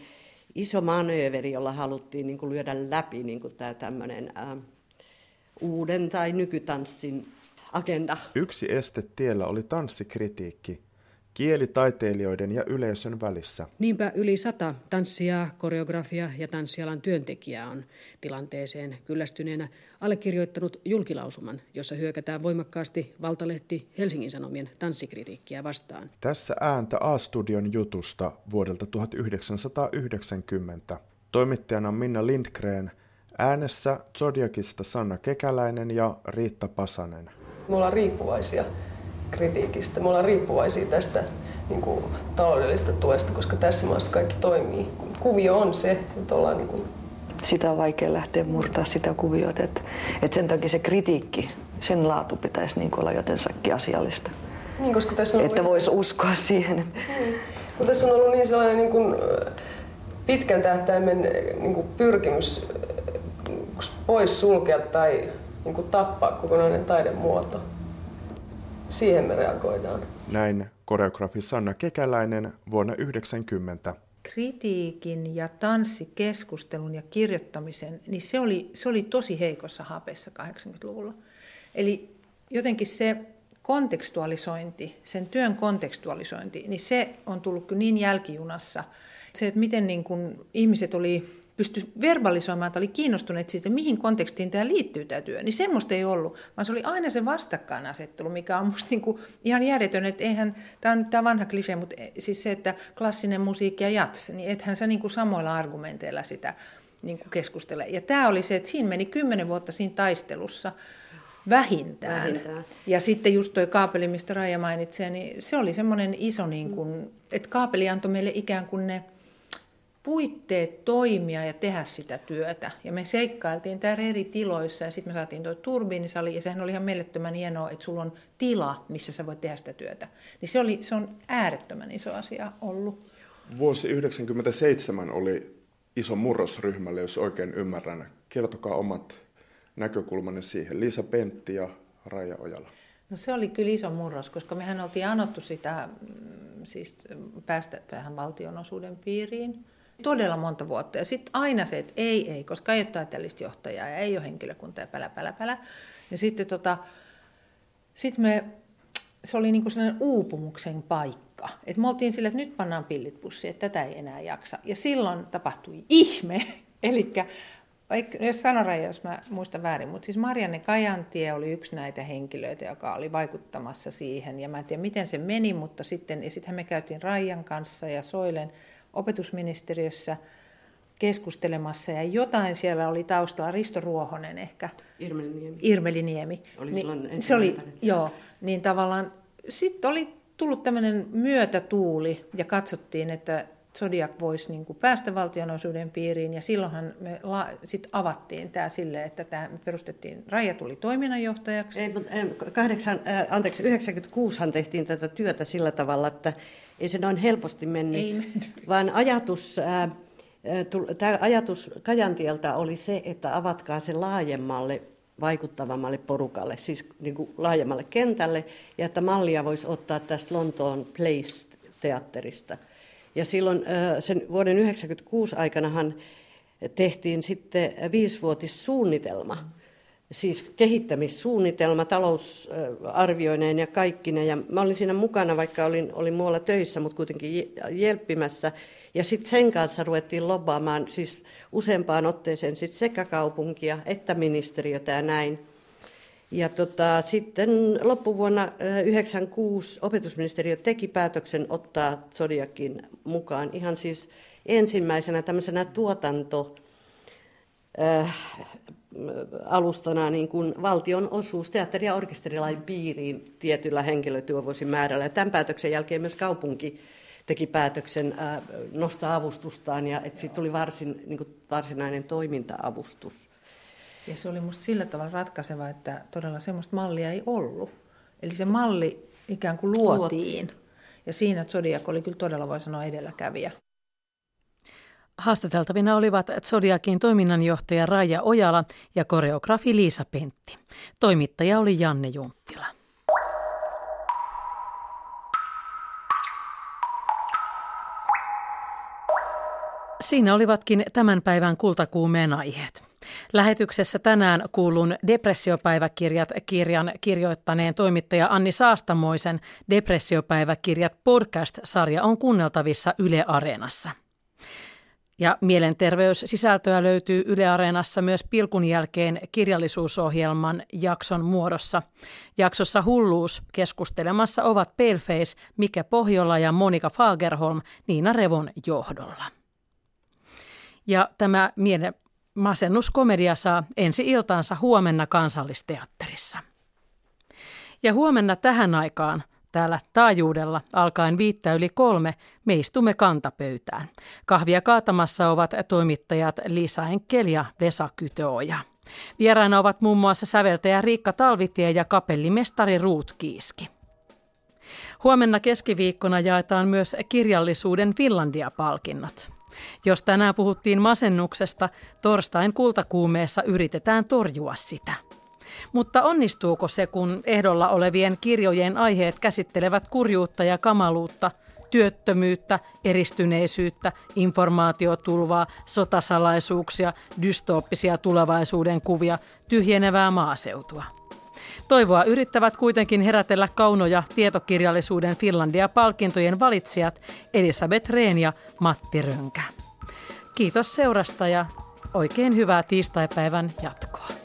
iso manööveri, jolla haluttiin niin kuin lyödä läpi niin kuin tämä tämmöinen äh, uuden tai nykytanssin agenda. Yksi este tiellä oli tanssikritiikki, kieli taiteilijoiden ja yleisön välissä. Niinpä yli sata tanssia, koreografia ja tanssialan työntekijää on tilanteeseen kyllästyneenä allekirjoittanut julkilausuman, jossa hyökätään voimakkaasti Valtalehti Helsingin Sanomien tanssikritiikkiä vastaan. Tässä ääntä A-studion jutusta vuodelta 1990. Toimittajana Minna Lindgren, äänessä Zodiakista Sanna Kekäläinen ja Riitta Pasanen. Me ollaan riippuvaisia kritiikistä. Me ollaan riippuvaisia tästä niin kuin, taloudellisesta tuesta, koska tässä maassa kaikki toimii. Kuvio on se, että ollaan niin kuin... Sitä on vaikea lähteä murtaa sitä kuviota, että, että sen takia se kritiikki, sen laatu pitäisi niin olla jotensakin asiallista. Niin, koska tässä on että voisi uskoa siihen. Niin. Kun tässä on ollut niin sellainen niin kuin, pitkän tähtäimen niin kuin pyrkimys pois sulkea tai niin kuin tappaa kokonainen taidemuoto. Siihen me reagoidaan. Näin koreografi Sanna Kekäläinen vuonna 1990. Kritiikin ja tanssikeskustelun ja kirjoittamisen, niin se oli, se oli tosi heikossa hapessa 80-luvulla. Eli jotenkin se kontekstualisointi, sen työn kontekstualisointi, niin se on tullut niin jälkijunassa. Se, että miten niin kuin ihmiset oli pystyi verbalisoimaan, että oli kiinnostuneet siitä, mihin kontekstiin tämä liittyy tämä työ, niin semmoista ei ollut, vaan se oli aina se vastakkainasettelu, mikä on musta niinku ihan järjetön, että eihän, tämä on tämä vanha klise, mutta e, siis se, että klassinen musiikki ja jats, niin ethän sä niinku samoilla argumenteilla sitä niinku keskustele. Ja tämä oli se, että siinä meni kymmenen vuotta siinä taistelussa, Vähintään. Vähintään. Ja sitten just tuo kaapeli, mistä Raija mainitsee, niin se oli semmoinen iso, niin kuin, että kaapeli antoi meille ikään kuin ne puitteet toimia ja tehdä sitä työtä. Ja me seikkailtiin täällä eri tiloissa ja sitten me saatiin tuo turbiinisali ja sehän oli ihan mielettömän hienoa, että sulla on tila, missä sä voit tehdä sitä työtä. Niin se, oli, se on äärettömän iso asia ollut. Vuosi 1997 oli iso murrosryhmälle, jos oikein ymmärrän. Kertokaa omat näkökulmanne siihen. Liisa Pentti ja Raija Ojala. No se oli kyllä iso murros, koska mehän oltiin anottu sitä, mm, siis päästä tähän valtionosuuden piiriin todella monta vuotta. Ja sitten aina se, että ei, ei, koska ei ole taiteellista johtajaa ja ei ole henkilökuntaa ja pälä, pälä, pälä. Ja sitten tota, sit me, se oli niinku sellainen uupumuksen paikka. Et me oltiin sille, että nyt pannaan pillit pussiin, että tätä ei enää jaksa. Ja silloin tapahtui ihme. (laughs) Eli jos sanoraja, jos mä muistan väärin, mutta siis Marianne Kajantie oli yksi näitä henkilöitä, joka oli vaikuttamassa siihen. Ja mä en tiedä, miten se meni, mutta sitten, ja sittenhän me käytiin Raijan kanssa ja Soilen opetusministeriössä keskustelemassa ja jotain siellä oli taustalla, Risto Ruohonen ehkä. Irmeliniemi. Irmeliniemi. Oli niin, se oli, joo, niin tavallaan sitten oli tullut tämmöinen myötätuuli ja katsottiin, että Zodiac voisi niin kuin päästä valtionosuuden piiriin ja silloinhan me la, sit avattiin tämä sille, että tämä, me perustettiin, Raija tuli toiminnanjohtajaksi. Ei, mutta 8, äh, anteeksi, 96han tehtiin tätä työtä sillä tavalla, että ei se noin helposti mennyt, ei mennyt. vaan ajatus, äh, tämä ajatus Kajantieltä oli se, että avatkaa se laajemmalle vaikuttavammalle porukalle, siis niin kuin laajemmalle kentälle, ja että mallia voisi ottaa tästä Lontoon Place-teatterista. Ja silloin sen vuoden 1996 aikanahan tehtiin sitten viisivuotissuunnitelma, siis kehittämissuunnitelma talousarvioineen ja kaikkine. Ja mä olin siinä mukana, vaikka olin, olin muualla töissä, mutta kuitenkin jelppimässä. Ja sitten sen kanssa ruvettiin lobbaamaan siis useampaan otteeseen sit sekä kaupunkia että ministeriötä ja näin. Ja tota, sitten loppuvuonna 1996 opetusministeriö teki päätöksen ottaa Zodiakin mukaan ihan siis ensimmäisenä tämmöisenä tuotanto alustana niin kuin valtion osuus teatteri- ja orkesterilain piiriin tietyllä henkilötyövuosimäärällä. Ja tämän päätöksen jälkeen myös kaupunki teki päätöksen äh, nostaa avustustaan ja että siitä tuli varsin, niin kuin varsinainen toiminta-avustus. Ja se oli minusta sillä tavalla ratkaiseva, että todella semmoista mallia ei ollut. Eli se malli ikään kuin luotiin. Ja siinä Zodiac oli kyllä todella, voi sanoa, edelläkävijä. Haastateltavina olivat Zodiakin toiminnanjohtaja Raija Ojala ja koreografi Liisa Pentti. Toimittaja oli Janne Junttila. Siinä olivatkin tämän päivän kultakuumeen aiheet. Lähetyksessä tänään kuulun Depressiopäiväkirjat kirjan kirjoittaneen toimittaja Anni Saastamoisen Depressiopäiväkirjat podcast-sarja on kuunneltavissa Yle Areenassa. Ja mielenterveyssisältöä löytyy Yle Areenassa myös Pilkun jälkeen kirjallisuusohjelman jakson muodossa. Jaksossa Hulluus keskustelemassa ovat Paleface, Mikä Pohjola ja Monika Fagerholm Niina Revon johdolla. Ja tämä miele- Masennuskomedia saa ensi iltaansa huomenna kansallisteatterissa. Ja huomenna tähän aikaan täällä taajuudella alkaen viittä yli kolme me istumme kantapöytään. Kahvia kaatamassa ovat toimittajat Liisa Enkel ja Vesa Kytöoja. Vieraina ovat muun muassa säveltäjä Riikka Talvitie ja kapellimestari Ruut Kiiski. Huomenna keskiviikkona jaetaan myös kirjallisuuden Finlandia-palkinnot. Jos tänään puhuttiin masennuksesta, torstain kultakuumeessa yritetään torjua sitä. Mutta onnistuuko se, kun ehdolla olevien kirjojen aiheet käsittelevät kurjuutta ja kamaluutta, työttömyyttä, eristyneisyyttä, informaatiotulvaa, sotasalaisuuksia, dystooppisia tulevaisuuden kuvia, tyhjenevää maaseutua? Toivoa yrittävät kuitenkin herätellä kaunoja tietokirjallisuuden Finlandia-palkintojen valitsijat Elisabeth Rehn ja Matti Rönkä. Kiitos seurasta ja oikein hyvää tiistaipäivän jatkoa.